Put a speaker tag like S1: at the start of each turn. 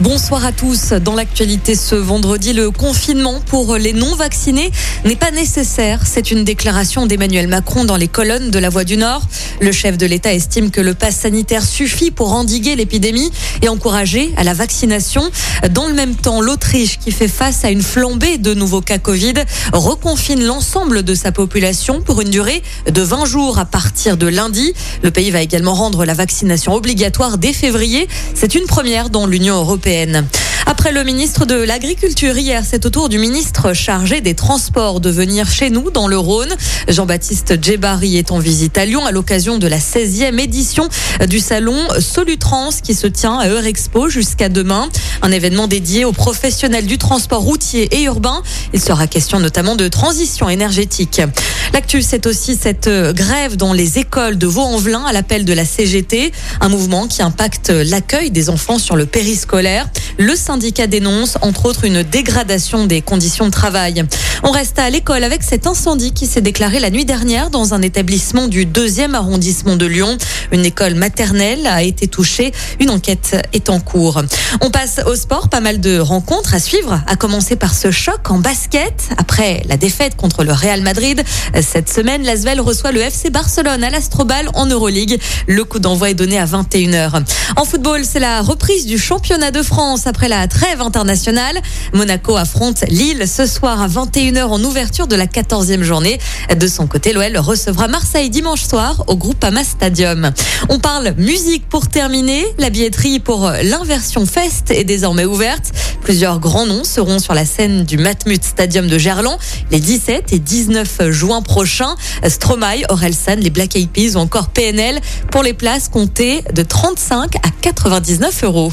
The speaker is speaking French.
S1: Bonsoir à tous. Dans l'actualité ce vendredi, le confinement pour les non-vaccinés n'est pas nécessaire. C'est une déclaration d'Emmanuel Macron dans les colonnes de la Voix du Nord. Le chef de l'État estime que le pass sanitaire suffit pour endiguer l'épidémie et encourager à la vaccination. Dans le même temps, l'Autriche, qui fait face à une flambée de nouveaux cas Covid, reconfine l'ensemble de sa population pour une durée de 20 jours à partir de lundi. Le pays va également rendre la vaccination obligatoire dès février. C'est une première dans l'Union européenne européenne. Après le ministre de l'Agriculture hier, c'est au tour du ministre chargé des Transports de venir chez nous dans le Rhône. Jean-Baptiste Djebari est en visite à Lyon à l'occasion de la 16e édition du salon Solutrans qui se tient à Eurexpo jusqu'à demain. Un événement dédié aux professionnels du transport routier et urbain. Il sera question notamment de transition énergétique. L'actu, c'est aussi cette grève dans les écoles de Vaux-en-Velin à l'appel de la CGT, un mouvement qui impacte l'accueil des enfants sur le périscolaire. Le syndicat dénonce entre autres une dégradation des conditions de travail. On reste à l'école avec cet incendie qui s'est déclaré la nuit dernière dans un établissement du deuxième arrondissement de Lyon. Une école maternelle a été touchée. Une enquête est en cours. On passe au sport. Pas mal de rencontres à suivre, à commencer par ce choc en basket. Après la défaite contre le Real Madrid, cette semaine, l'Asvel reçoit le FC Barcelone à l'Astrobal en Euroleague. Le coup d'envoi est donné à 21h. En football, c'est la reprise du championnat de France après trêve internationale. Monaco affronte Lille ce soir à 21h en ouverture de la 14e journée. De son côté, l'OL recevra Marseille dimanche soir au Groupama Stadium. On parle musique pour terminer. La billetterie pour l'inversion Fest est désormais ouverte. Plusieurs grands noms seront sur la scène du Matmut Stadium de Gerland les 17 et 19 juin prochains. Stromae, Orelsan, les Black Eyed Peas ou encore PNL pour les places comptées de 35 à 99 euros.